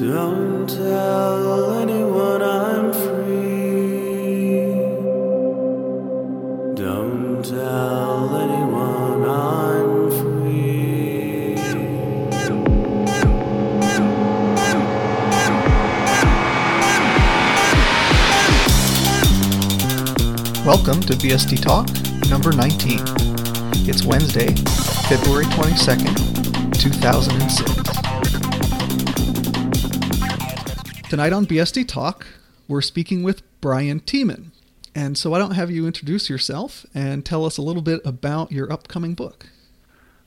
Don't tell anyone I'm free. Don't tell anyone I'm free. Welcome to BSD Talk number 19. It's Wednesday, February 22nd, 2006. Tonight on BSD Talk, we're speaking with Brian Tiemann. And so why don't have you introduce yourself and tell us a little bit about your upcoming book?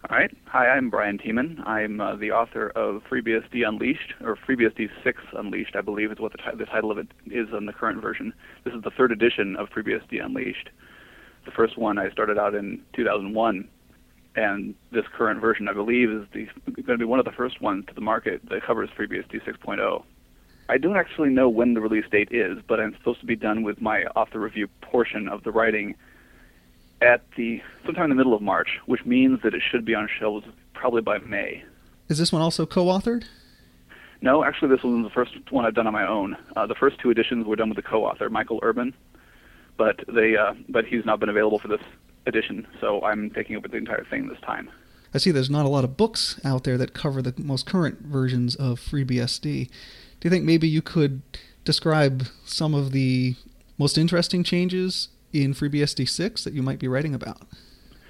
All right. Hi, I'm Brian Tiemann. I'm uh, the author of FreeBSD Unleashed, or FreeBSD 6 Unleashed, I believe is what the, ti- the title of it is on the current version. This is the third edition of FreeBSD Unleashed. The first one I started out in 2001, and this current version, I believe, is going to be one of the first ones to the market that covers FreeBSD 6.0. I don't actually know when the release date is, but I'm supposed to be done with my author review portion of the writing at the sometime in the middle of March, which means that it should be on shelves probably by May. Is this one also co authored? No, actually, this was the first one I've done on my own. Uh, the first two editions were done with the co-author, Michael Urban, but they uh, but he's not been available for this edition, so I'm taking over the entire thing this time. I see there's not a lot of books out there that cover the most current versions of FreeBSD. Do you think maybe you could describe some of the most interesting changes in FreeBSD 6 that you might be writing about?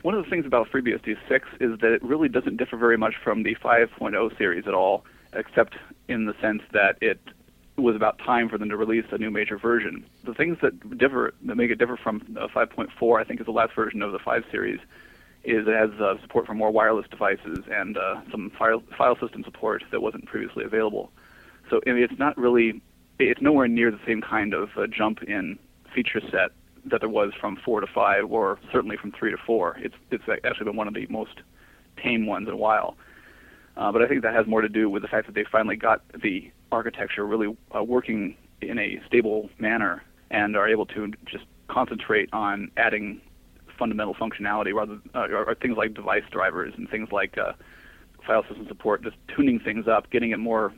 One of the things about FreeBSD 6 is that it really doesn't differ very much from the 5.0 series at all, except in the sense that it was about time for them to release a new major version. The things that differ that make it differ from uh, 5.4, I think, is the last version of the 5 series, is it has uh, support for more wireless devices and uh, some file file system support that wasn't previously available. So I mean, it's not really, it's nowhere near the same kind of uh, jump in feature set that there was from four to five, or certainly from three to four. It's it's actually been one of the most tame ones in a while. Uh, but I think that has more to do with the fact that they finally got the architecture really uh, working in a stable manner and are able to just concentrate on adding fundamental functionality rather uh, or, things like device drivers and things like uh, file system support, just tuning things up, getting it more,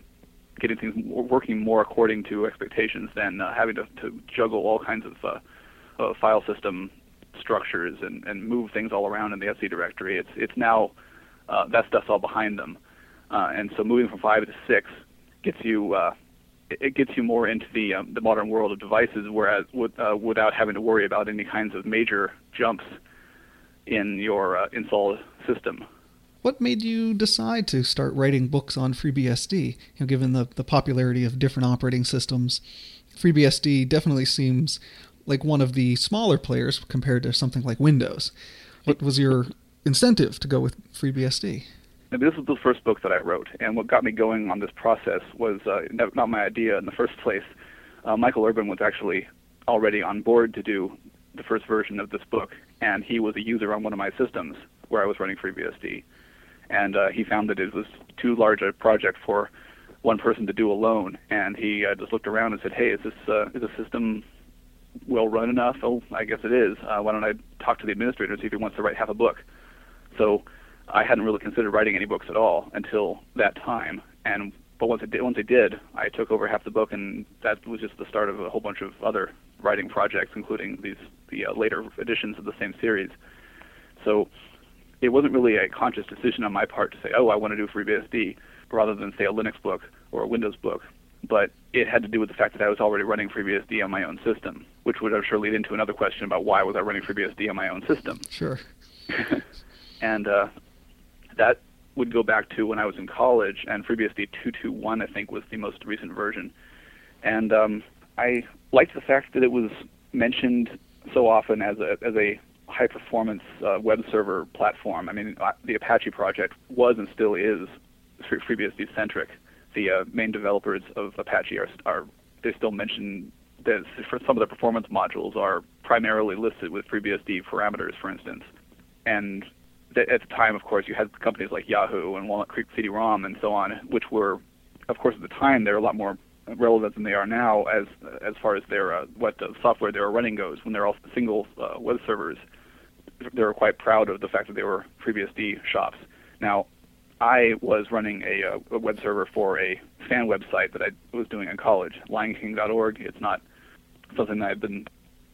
getting things working more according to expectations than uh, having to, to juggle all kinds of uh, uh, file system structures and, and move things all around in the etc directory. It's it's now uh, that stuff's all behind them, uh, and so moving from five to six gets you uh, it gets you more into the um, the modern world of devices, whereas with, uh, without having to worry about any kinds of major jumps in your uh, installed system. What made you decide to start writing books on FreeBSD? You know, given the, the popularity of different operating systems, FreeBSD definitely seems like one of the smaller players compared to something like Windows. What was your incentive to go with FreeBSD? And this was the first book that I wrote, and what got me going on this process was uh, not my idea in the first place. Uh, Michael Urban was actually already on board to do the first version of this book, and he was a user on one of my systems where I was running FreeBSD, and uh, he found that it was too large a project for one person to do alone, and he uh, just looked around and said, "Hey, is this uh, is the system well run enough? Oh, I guess it is. Uh, why don't I talk to the administrator and see if he wants to write half a book?" So I hadn't really considered writing any books at all until that time. And but once I did, once I did, I took over half the book, and that was just the start of a whole bunch of other writing projects, including these the uh, later editions of the same series. So it wasn't really a conscious decision on my part to say, oh, I want to do FreeBSD, rather than say a Linux book or a Windows book. But it had to do with the fact that I was already running FreeBSD on my own system, which would I'm sure lead into another question about why was I running FreeBSD on my own system. Sure. and uh, that would go back to when I was in college, and FreeBSD 2.2.1 I think was the most recent version. And um, I liked the fact that it was mentioned so often as a as a high performance uh, web server platform. I mean, uh, the Apache project was and still is FreeBSD centric. The uh, main developers of Apache are, are they still mention that for some of the performance modules are primarily listed with FreeBSD parameters, for instance. And th- at the time, of course, you had companies like Yahoo and Walnut Creek CD-ROM and so on, which were, of course, at the time they're a lot more relevant than they are now as as far as their uh, what the software they were running goes. When they're all single uh, web servers, they were quite proud of the fact that they were FreeBSD shops. Now, I was running a, uh, a web server for a fan website that I was doing in college, LionKing.org. It's not something that I've been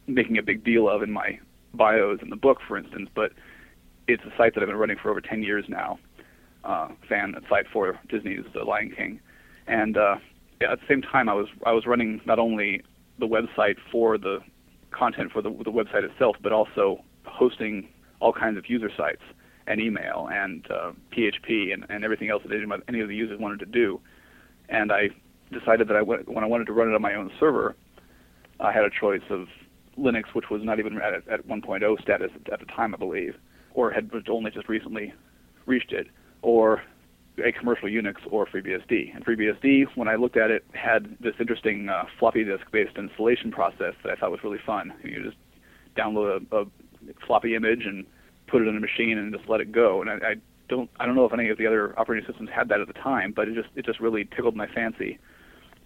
making a big deal of in my bios in the book, for instance, but it's a site that I've been running for over 10 years now. Uh, fan site for Disney's The Lion King, and uh, at the same time, I was I was running not only the website for the content for the the website itself, but also hosting all kinds of user sites and email and uh, PHP and, and everything else that any of the users wanted to do. And I decided that I went, when I wanted to run it on my own server, I had a choice of Linux, which was not even at, at 1.0 status at the time, I believe, or had only just recently reached it, or a commercial Unix or FreeBSD. And FreeBSD, when I looked at it, had this interesting uh, floppy disk-based installation process that I thought was really fun. You just download a, a floppy image and put it in a machine and just let it go. And I, I don't I don't know if any of the other operating systems had that at the time, but it just it just really tickled my fancy,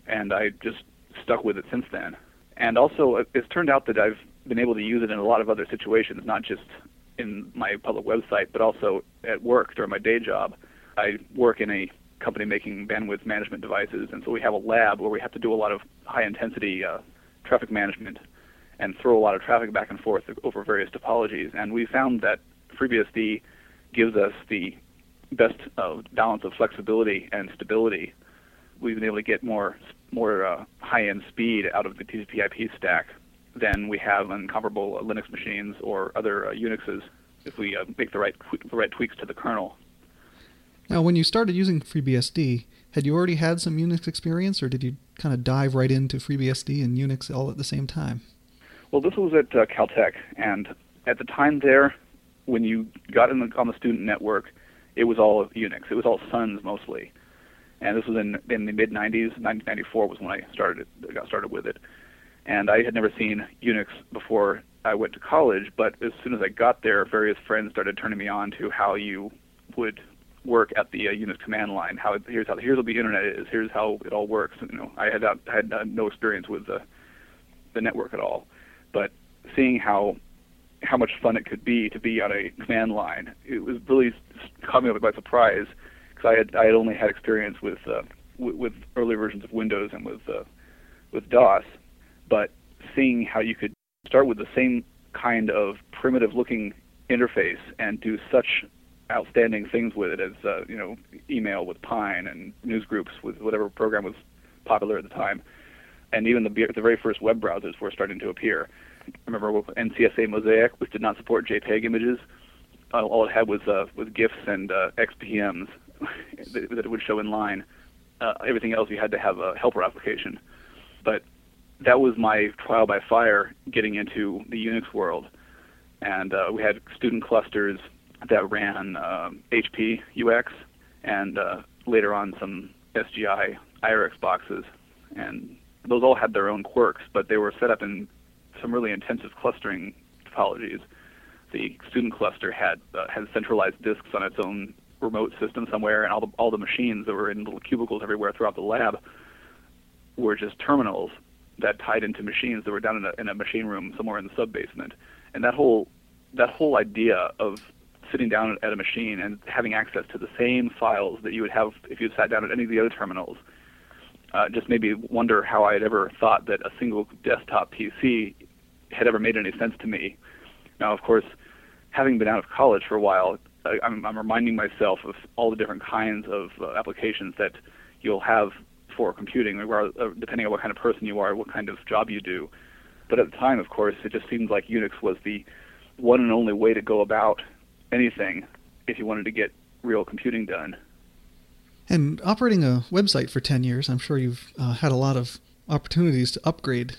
and I just stuck with it since then. And also, it's turned out that I've been able to use it in a lot of other situations, not just in my public website, but also at work during my day job. I work in a company making bandwidth management devices, and so we have a lab where we have to do a lot of high intensity uh, traffic management and throw a lot of traffic back and forth over various topologies. And we found that FreeBSD gives us the best uh, balance of flexibility and stability. We've been able to get more more uh, high-end speed out of the TCP/IP stack than we have on comparable uh, Linux machines or other uh, Unixes if we uh, make the right the right tweaks to the kernel. Now, when you started using FreeBSD, had you already had some Unix experience, or did you kind of dive right into FreeBSD and Unix all at the same time? Well, this was at uh, Caltech, and at the time there, when you got in the, on the student network, it was all Unix. It was all Suns mostly, and this was in in the mid '90s. 1994 was when I started got started with it, and I had never seen Unix before I went to college. But as soon as I got there, various friends started turning me on to how you would work at the uh, Unix command line. How here's how here's what the internet is. Here's how it all works. You know, I had I had no experience with the the network at all, seeing how how much fun it could be to be on a command line. It was really caught me by surprise because I had I had only had experience with uh, w- with early versions of Windows and with uh, with DOS, but seeing how you could start with the same kind of primitive looking interface and do such outstanding things with it as uh, you know email with Pine and news groups with whatever program was popular at the time, and even the the very first web browsers were starting to appear. I remember NCSA Mosaic, which did not support JPEG images. All it had was uh, was GIFs and uh, XPMs that, that it would show in line. Uh, everything else you had to have a helper application. But that was my trial by fire getting into the Unix world. And uh, we had student clusters that ran uh, HP UX and uh, later on some SGI IRIX boxes. And those all had their own quirks, but they were set up in some really intensive clustering topologies. The student cluster had uh, had centralized disks on its own remote system somewhere, and all the all the machines that were in little cubicles everywhere throughout the lab were just terminals that tied into machines that were down in a, in a machine room somewhere in the sub basement. And that whole that whole idea of sitting down at a machine and having access to the same files that you would have if you sat down at any of the other terminals uh, just made me wonder how I had ever thought that a single desktop PC had ever made any sense to me. Now, of course, having been out of college for a while, I, I'm, I'm reminding myself of all the different kinds of uh, applications that you'll have for computing, uh, depending on what kind of person you are, what kind of job you do. But at the time, of course, it just seemed like Unix was the one and only way to go about anything if you wanted to get real computing done. And operating a website for 10 years, I'm sure you've uh, had a lot of opportunities to upgrade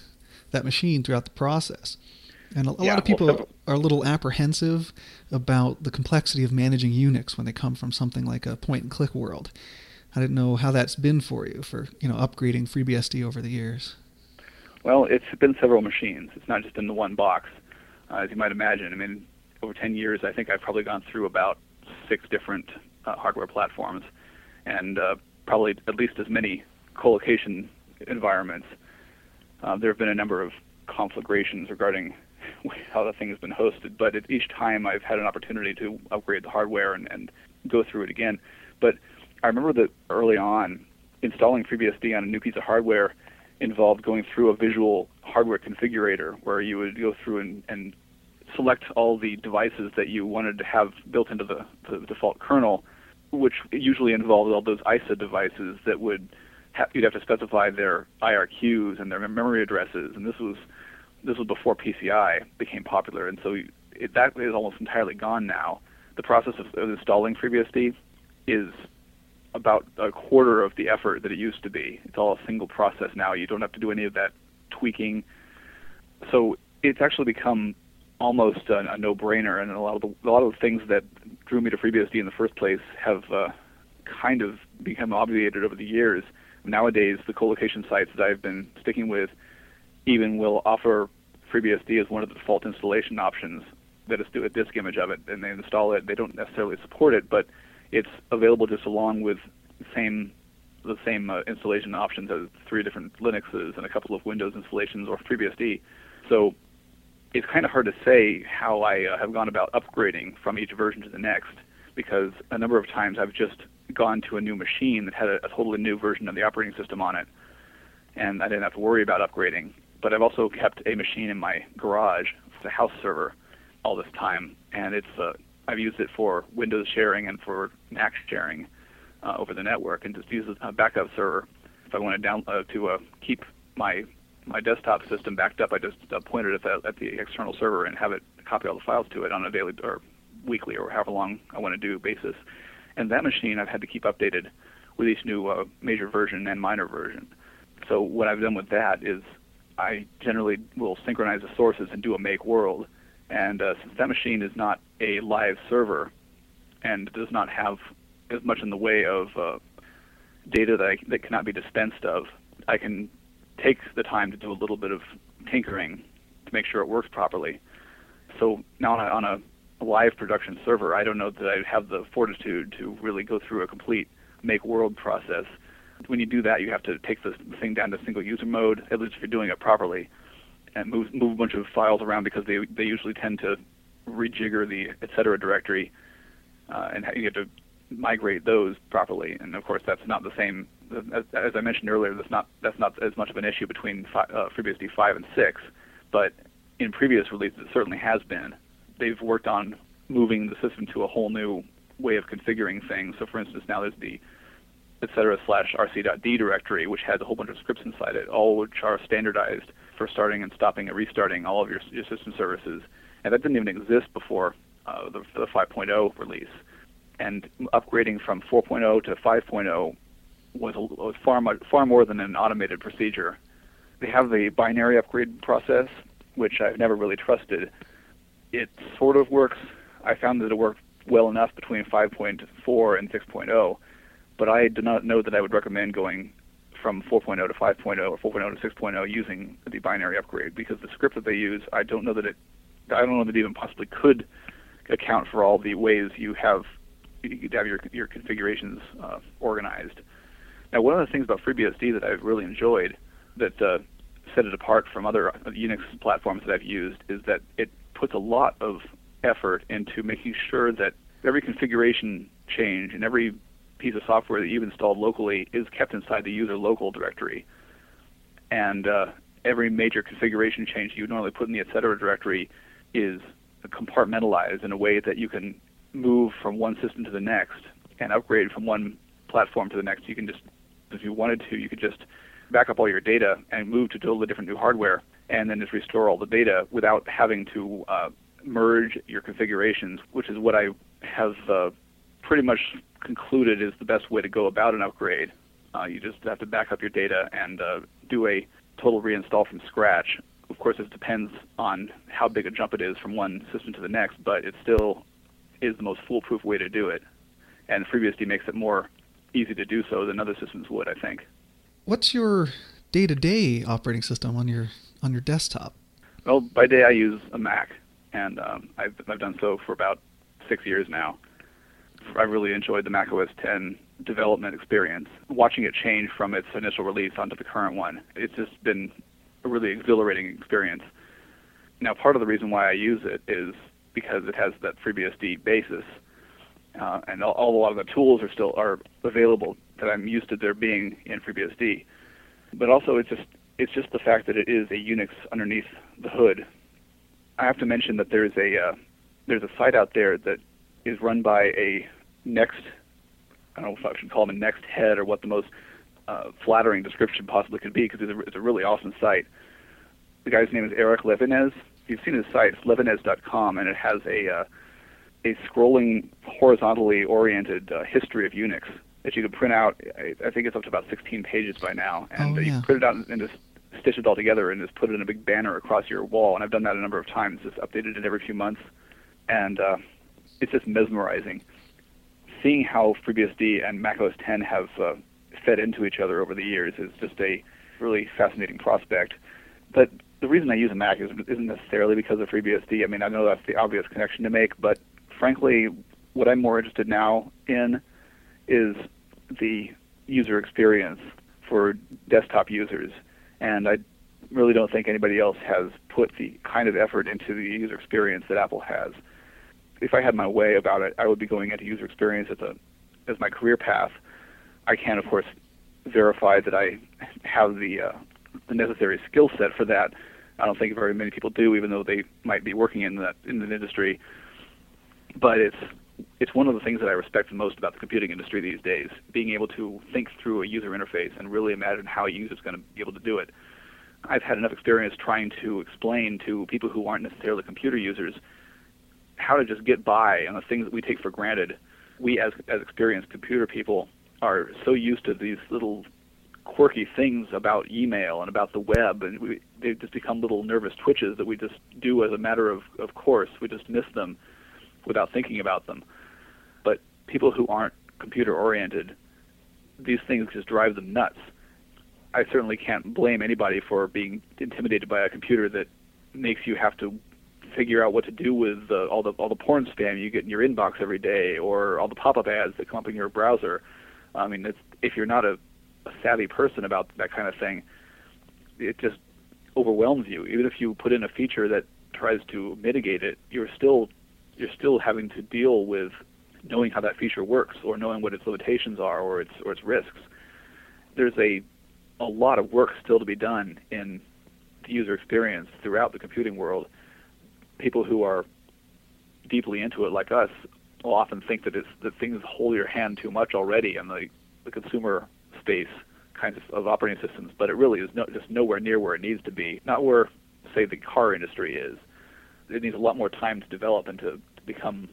that machine throughout the process. And a, a yeah, lot of people well, are a little apprehensive about the complexity of managing Unix when they come from something like a point and click world. I didn't know how that's been for you for you know upgrading FreeBSD over the years. Well, it's been several machines. It's not just in the one box, uh, as you might imagine. I mean, over 10 years, I think I've probably gone through about six different uh, hardware platforms, and uh, probably at least as many colocation environments. Uh, there have been a number of conflagrations regarding how the thing has been hosted, but at each time I've had an opportunity to upgrade the hardware and, and go through it again. But I remember that early on, installing FreeBSD on a new piece of hardware involved going through a visual hardware configurator where you would go through and, and select all the devices that you wanted to have built into the, the default kernel, which usually involved all those ISA devices that would you'd have to specify their IRQs and their memory addresses, and this was this was before PCI became popular, and so it, that is almost entirely gone now. The process of, of installing FreeBSD is about a quarter of the effort that it used to be. It's all a single process now. You don't have to do any of that tweaking. So it's actually become almost a, a no-brainer, and a lot of the, a lot of the things that drew me to FreeBSD in the first place have uh, kind of become obviated over the years. Nowadays, the co-location sites that I've been sticking with even will offer FreeBSD as one of the default installation options. That is, do a disk image of it, and they install it. They don't necessarily support it, but it's available just along with the same the same uh, installation options as three different Linuxes and a couple of Windows installations or FreeBSD. So it's kind of hard to say how I uh, have gone about upgrading from each version to the next because a number of times I've just gone to a new machine that had a, a totally new version of the operating system on it, and I didn't have to worry about upgrading. But I've also kept a machine in my garage, it's a house server, all this time, and it's uh, I've used it for Windows sharing and for Mac sharing uh, over the network, and just use a backup server if I want to down uh, to uh, keep my my desktop system backed up. I just uh, point it at the, at the external server and have it copy all the files to it on a daily or weekly or however long I want to do basis. And that machine I've had to keep updated with each new uh, major version and minor version. So what I've done with that is I generally will synchronize the sources and do a make world. And uh, since that machine is not a live server and does not have as much in the way of uh, data that, I, that cannot be dispensed of, I can take the time to do a little bit of tinkering to make sure it works properly. So now on a, on a live production server, I don't know that I have the fortitude to really go through a complete make world process. When you do that, you have to take the thing down to single user mode, at least if you're doing it properly, and move move a bunch of files around because they they usually tend to rejigger the etc directory, uh, and you have to migrate those properly. And of course, that's not the same. As, as I mentioned earlier, that's not that's not as much of an issue between fi- uh, FreeBSD 5 and 6, but in previous releases, it certainly has been. They've worked on moving the system to a whole new way of configuring things. So, for instance, now there's the etc. slash rc.d directory, which has a whole bunch of scripts inside it, all which are standardized for starting and stopping and restarting all of your, your system services. And that didn't even exist before uh, the, the 5.0 release. And upgrading from 4.0 to 5.0 was, a, was far, much, far more than an automated procedure. They have the binary upgrade process, which I've never really trusted. It sort of works. I found that it worked well enough between 5.4 and 6.0 but I do not know that I would recommend going from 4.0 to 5.0 or 4.0 to 6.0 using the binary upgrade because the script that they use, I don't know that it, I don't know that it even possibly could account for all the ways you have you have your your configurations uh, organized. Now, one of the things about FreeBSD that I've really enjoyed that uh, set it apart from other Unix platforms that I've used is that it puts a lot of effort into making sure that every configuration change and every piece of software that you've installed locally is kept inside the user local directory. And uh, every major configuration change you would normally put in the etc. directory is compartmentalized in a way that you can move from one system to the next and upgrade from one platform to the next. You can just, if you wanted to, you could just back up all your data and move to totally different new hardware and then just restore all the data without having to uh, merge your configurations, which is what I have uh, pretty much concluded is the best way to go about an upgrade. Uh, you just have to back up your data and uh, do a total reinstall from scratch. Of course, it depends on how big a jump it is from one system to the next, but it still is the most foolproof way to do it. And FreeBSD makes it more easy to do so than other systems would, I think. What's your day-to-day operating system on your on your desktop? Well, by day I use a Mac, and um, I've I've done so for about six years now. I really enjoyed the Mac OS 10 development experience. Watching it change from its initial release onto the current one, it's just been a really exhilarating experience. Now, part of the reason why I use it is because it has that FreeBSD basis, uh, and all, all a lot of the tools are still are available that I'm used to there being in FreeBSD. But also, it's just it's just the fact that it is a Unix underneath the hood. I have to mention that there's a uh, there's a site out there that is run by a NeXT I don't know if I should call him a NeXT head or what the most uh, flattering description possibly could be because it's, it's, a really awesome site. The guy's name is Eric Levenez. You've seen his site, it's levenez.com, and it has a uh, a scrolling, horizontally oriented uh, history of Unix that you can print out. I, I, think it's up to about 16 pages by now, and oh, yeah. you print it out and just stitch it all together and just put it in a big banner across your wall. And I've done that a number of times. Just updated it every few months, and uh, it's just mesmerizing. Seeing how FreeBSD and Mac OS 10 have uh, fed into each other over the years is just a really fascinating prospect. But the reason I use a Mac is, isn't necessarily because of FreeBSD. I mean, I know that's the obvious connection to make, but frankly, what I'm more interested now in is the user experience for desktop users. And I really don't think anybody else has put the kind of effort into the user experience that Apple has. If I had my way about it, I would be going into user experience as a as my career path. I can, of course, verify that I have the uh, the necessary skill set for that. I don't think very many people do, even though they might be working in that in the industry. But it's it's one of the things that I respect the most about the computing industry these days, being able to think through a user interface and really imagine how a user is going to be able to do it. I've had enough experience trying to explain to people who aren't necessarily computer users how to just get by on the things that we take for granted. We, as as experienced computer people, are so used to these little quirky things about email and about the web, and we, they just become little nervous twitches that we just do as a matter of, of course. We just miss them without thinking about them. But people who aren't computer oriented, these things just drive them nuts. I certainly can't blame anybody for being intimidated by a computer that makes you have to figure out what to do with all the all the porn spam you get in your inbox every day, or all the pop-up ads that come up in your browser. I mean, it's, if you're not a, a savvy person about that kind of thing, it just overwhelms you. Even if you put in a feature that tries to mitigate it, you're still you're still having to deal with knowing how that feature works or knowing what its limitations are or its or its risks. There's a a lot of work still to be done in the user experience throughout the computing world. People who are deeply into it, like us, will often think that it's that things hold your hand too much already in the, the consumer space kinds of, of operating systems, but it really is no, just nowhere near where it needs to be. Not where, say, the car industry is it needs a lot more time to develop and to, become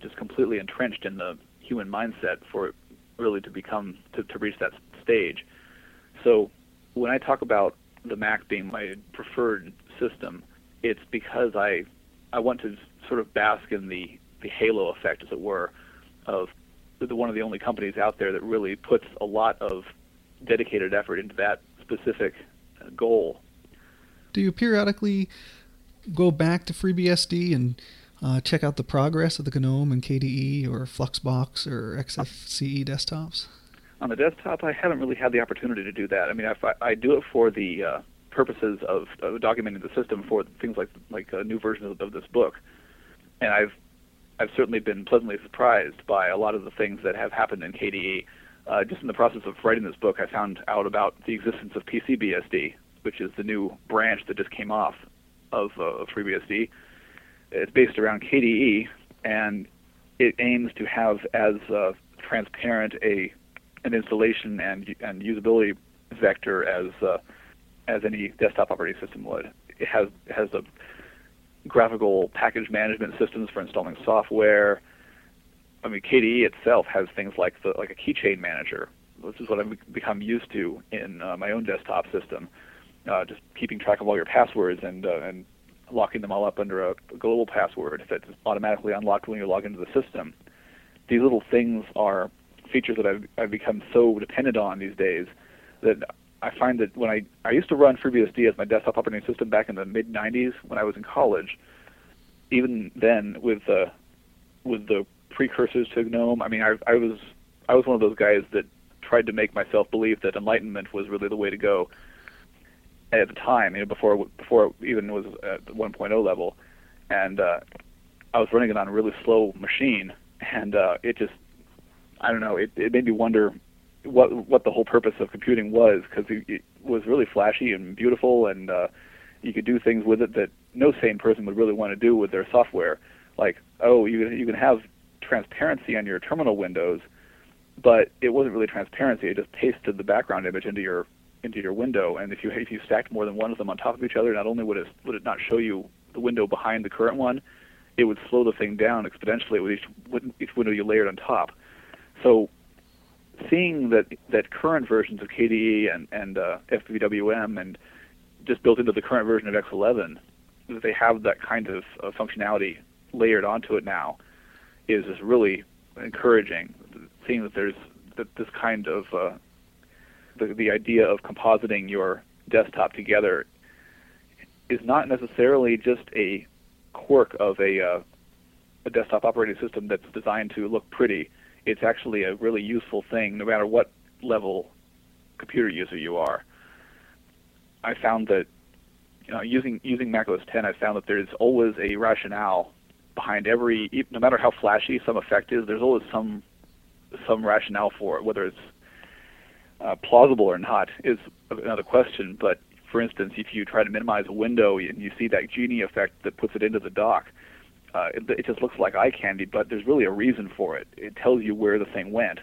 just completely entrenched in the human mindset for it really to become to, to reach that stage. So when I talk about the Mac being my preferred system, it's because I I want to sort of bask in the the halo effect, as it were, of the, one of the only companies out there that really puts a lot of dedicated effort into that specific uh, goal. Do you periodically go back to FreeBSD and uh, check out the progress of the GNOME and KDE or Fluxbox or XFCE desktops? On the desktop, I haven't really had the opportunity to do that. I mean, I, I do it for the uh, purposes of, of, documenting the system for things like like a new version of, of this book, and I've I've certainly been pleasantly surprised by a lot of the things that have happened in KDE. Uh, just in the process of writing this book, I found out about the existence of PCBSD, which is the new branch that just came off of uh, FreeBSD. It's based around KDE, and it aims to have as uh, transparent a an installation and and usability vector as uh, as any desktop operating system would. It has has a graphical package management systems for installing software. I mean, KDE itself has things like the like a keychain manager, which is what I've become used to in uh, my own desktop system uh, just keeping track of all your passwords and uh, and locking them all up under a, global password that's automatically unlocked when you log into the system. These little things are features that I've, I've become so dependent on these days that I find that when I I used to run FreeBSD as my desktop operating system back in the mid 90s when I was in college. Even then, with the with the precursors to GNOME, I mean, I, I was I was one of those guys that tried to make myself believe that Enlightenment was really the way to go at the time, you know, before before it even was at the 1.0 level, and uh, I was running it on a really slow machine, and uh, it just I don't know. It, it made me wonder what what the whole purpose of computing was because it, it was really flashy and beautiful, and uh, you could do things with it that no sane person would really want to do with their software. Like, oh, you you can have transparency on your terminal windows, but it wasn't really transparency. It just pasted the background image into your into your window, and if you if you stacked more than one of them on top of each other, not only would it would it not show you the window behind the current one, it would slow the thing down exponentially with each each window you layered on top. So seeing that that current versions of KDE and and uh, and just built into the current version of X11, that they have that kind of uh, functionality layered onto it now, is just really encouraging. Seeing that there's that this kind of uh, the the idea of compositing your desktop together is not necessarily just a quirk of a uh, a desktop operating system that's designed to look pretty it's actually a really useful thing no matter what level computer user you are. I found that you know, using using Mac OS 10, I found that there's always a rationale behind every, no matter how flashy some effect is, there's always some some rationale for it. Whether it's uh, plausible or not is another question. But for instance, if you try to minimize a window and you see that genie effect that puts it into the dock, uh, it, it just looks like eye candy, but there's really a reason for it. It tells you where the thing went.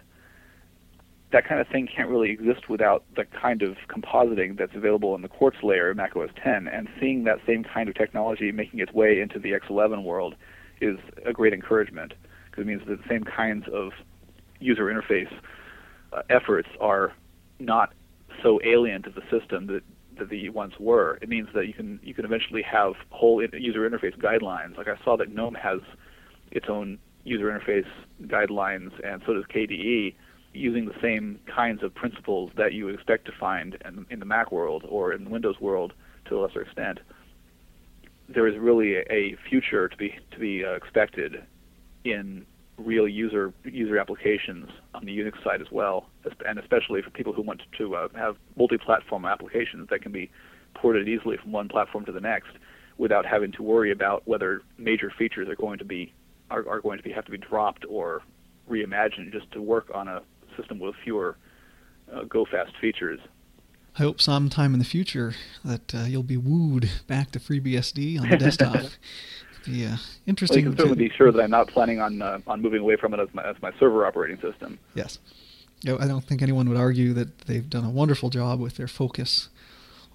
That kind of thing can't really exist without the kind of compositing that's available in the Quartz layer of Mac OS 10. And seeing that same kind of technology making its way into the X11 world is a great encouragement because it means that the same kinds of user interface efforts are not so alien to the system that that they once were. It means that you can you can eventually have whole user interface guidelines. Like I saw that GNOME has its own user interface guidelines, and so does KDE, using the same kinds of principles that you expect to find in, in the Mac world or in the Windows world to a lesser extent. There is really a, a future to be to be uh, expected in real user user applications on the Unix side as well, and especially for people who want to uh, have multi-platform applications that can be ported easily from one platform to the next without having to worry about whether major features are going to be are, are going to be have to be dropped or reimagined just to work on a system with fewer uh, go fast features. I hope sometime in the future that uh, you'll be wooed back to FreeBSD on the desktop. be uh, interesting. Well, you can certainly be sure that I'm not planning on uh, on moving away from it as my as my server operating system. Yes, I don't think anyone would argue that they've done a wonderful job with their focus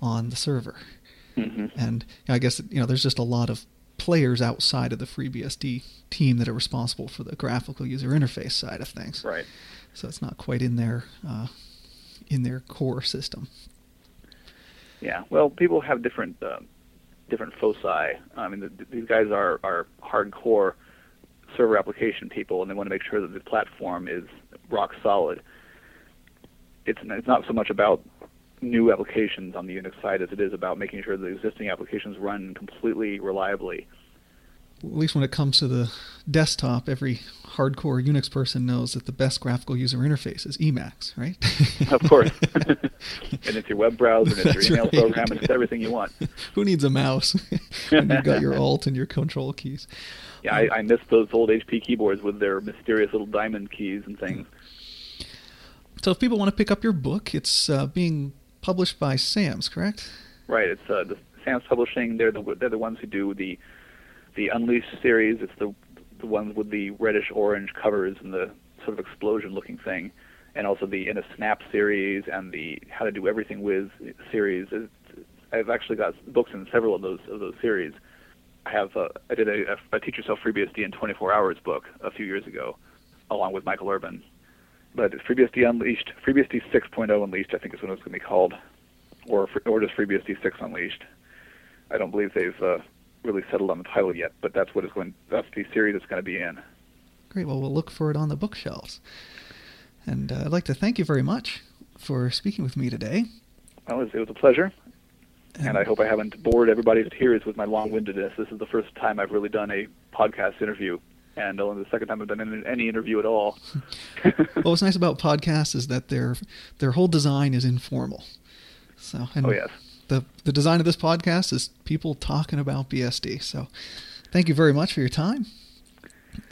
on the server. Mm-hmm. And I guess you know there's just a lot of players outside of the FreeBSD team that are responsible for the graphical user interface side of things. Right. So it's not quite in their uh, in their core system. Yeah. Well, people have different. Uh, different foci. I mean, the, these guys are are hardcore server application people, and they want to make sure that the platform is rock solid. It's it's not so much about new applications on the Unix side as it is about making sure the existing applications run completely reliably at least when it comes to the desktop, every hardcore Unix person knows that the best graphical user interface is Emacs, right? of course. and it's your web browser, and it's That's your email right. program, and it's everything you want. Who needs a mouse when you've got your Alt and your Control keys? Yeah, I, I miss those old HP keyboards with their mysterious little diamond keys and things. So if people want to pick up your book, it's uh, being published by Sams, correct? Right. It's uh, the Sams Publishing. They're the they're the ones who do the the Unleashed series. It's the the ones with the reddish orange covers and the sort of explosion looking thing, and also the In a Snap series and the How to Do Everything with series. It's, I've actually got books in several of those of those series. I have uh, I did a, a Teach Yourself FreeBSD in 24 Hours book a few years ago, along with Michael Urban. But FreeBSD Unleashed, FreeBSD 6.0 Unleashed, I think is what it's going to be called, or or just FreeBSD 6 Unleashed. I don't believe they've uh, really settled on the title yet, but that's what it's going. That's the series it's going to be in. Great. Well, we'll look for it on the bookshelves. And uh, I'd like to thank you very much for speaking with me today. Well, it was, it was a pleasure, and I hope I haven't bored everybody to tears with my long-windedness. This is the first time I've really done a podcast interview, and only the second time I've done any, any interview at all. well, what's nice about podcasts is that their their whole design is informal. So, and oh yes. The the design of this podcast is people talking about BSD. So, thank you very much for your time.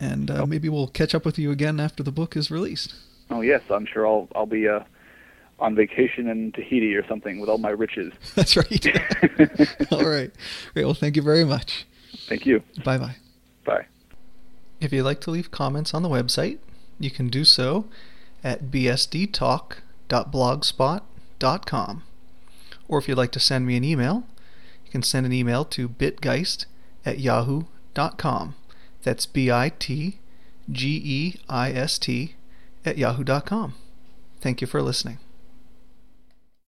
and uh, maybe we'll catch up with you again after the book is released. Oh yes, I'm sure I'll I'll be uh, on vacation in Tahiti or something with all my riches. That's right. All right. Great. Well, thank you very much. Thank you. Bye bye. Bye. If you'd like to leave comments on the website, you can do so at bsdtalk.blogspot.com. Or if you'd like to send me an email, you can send an email to bitgeist at yahoo.com. That's B I T G E I S T at yahoo.com. Thank you for listening.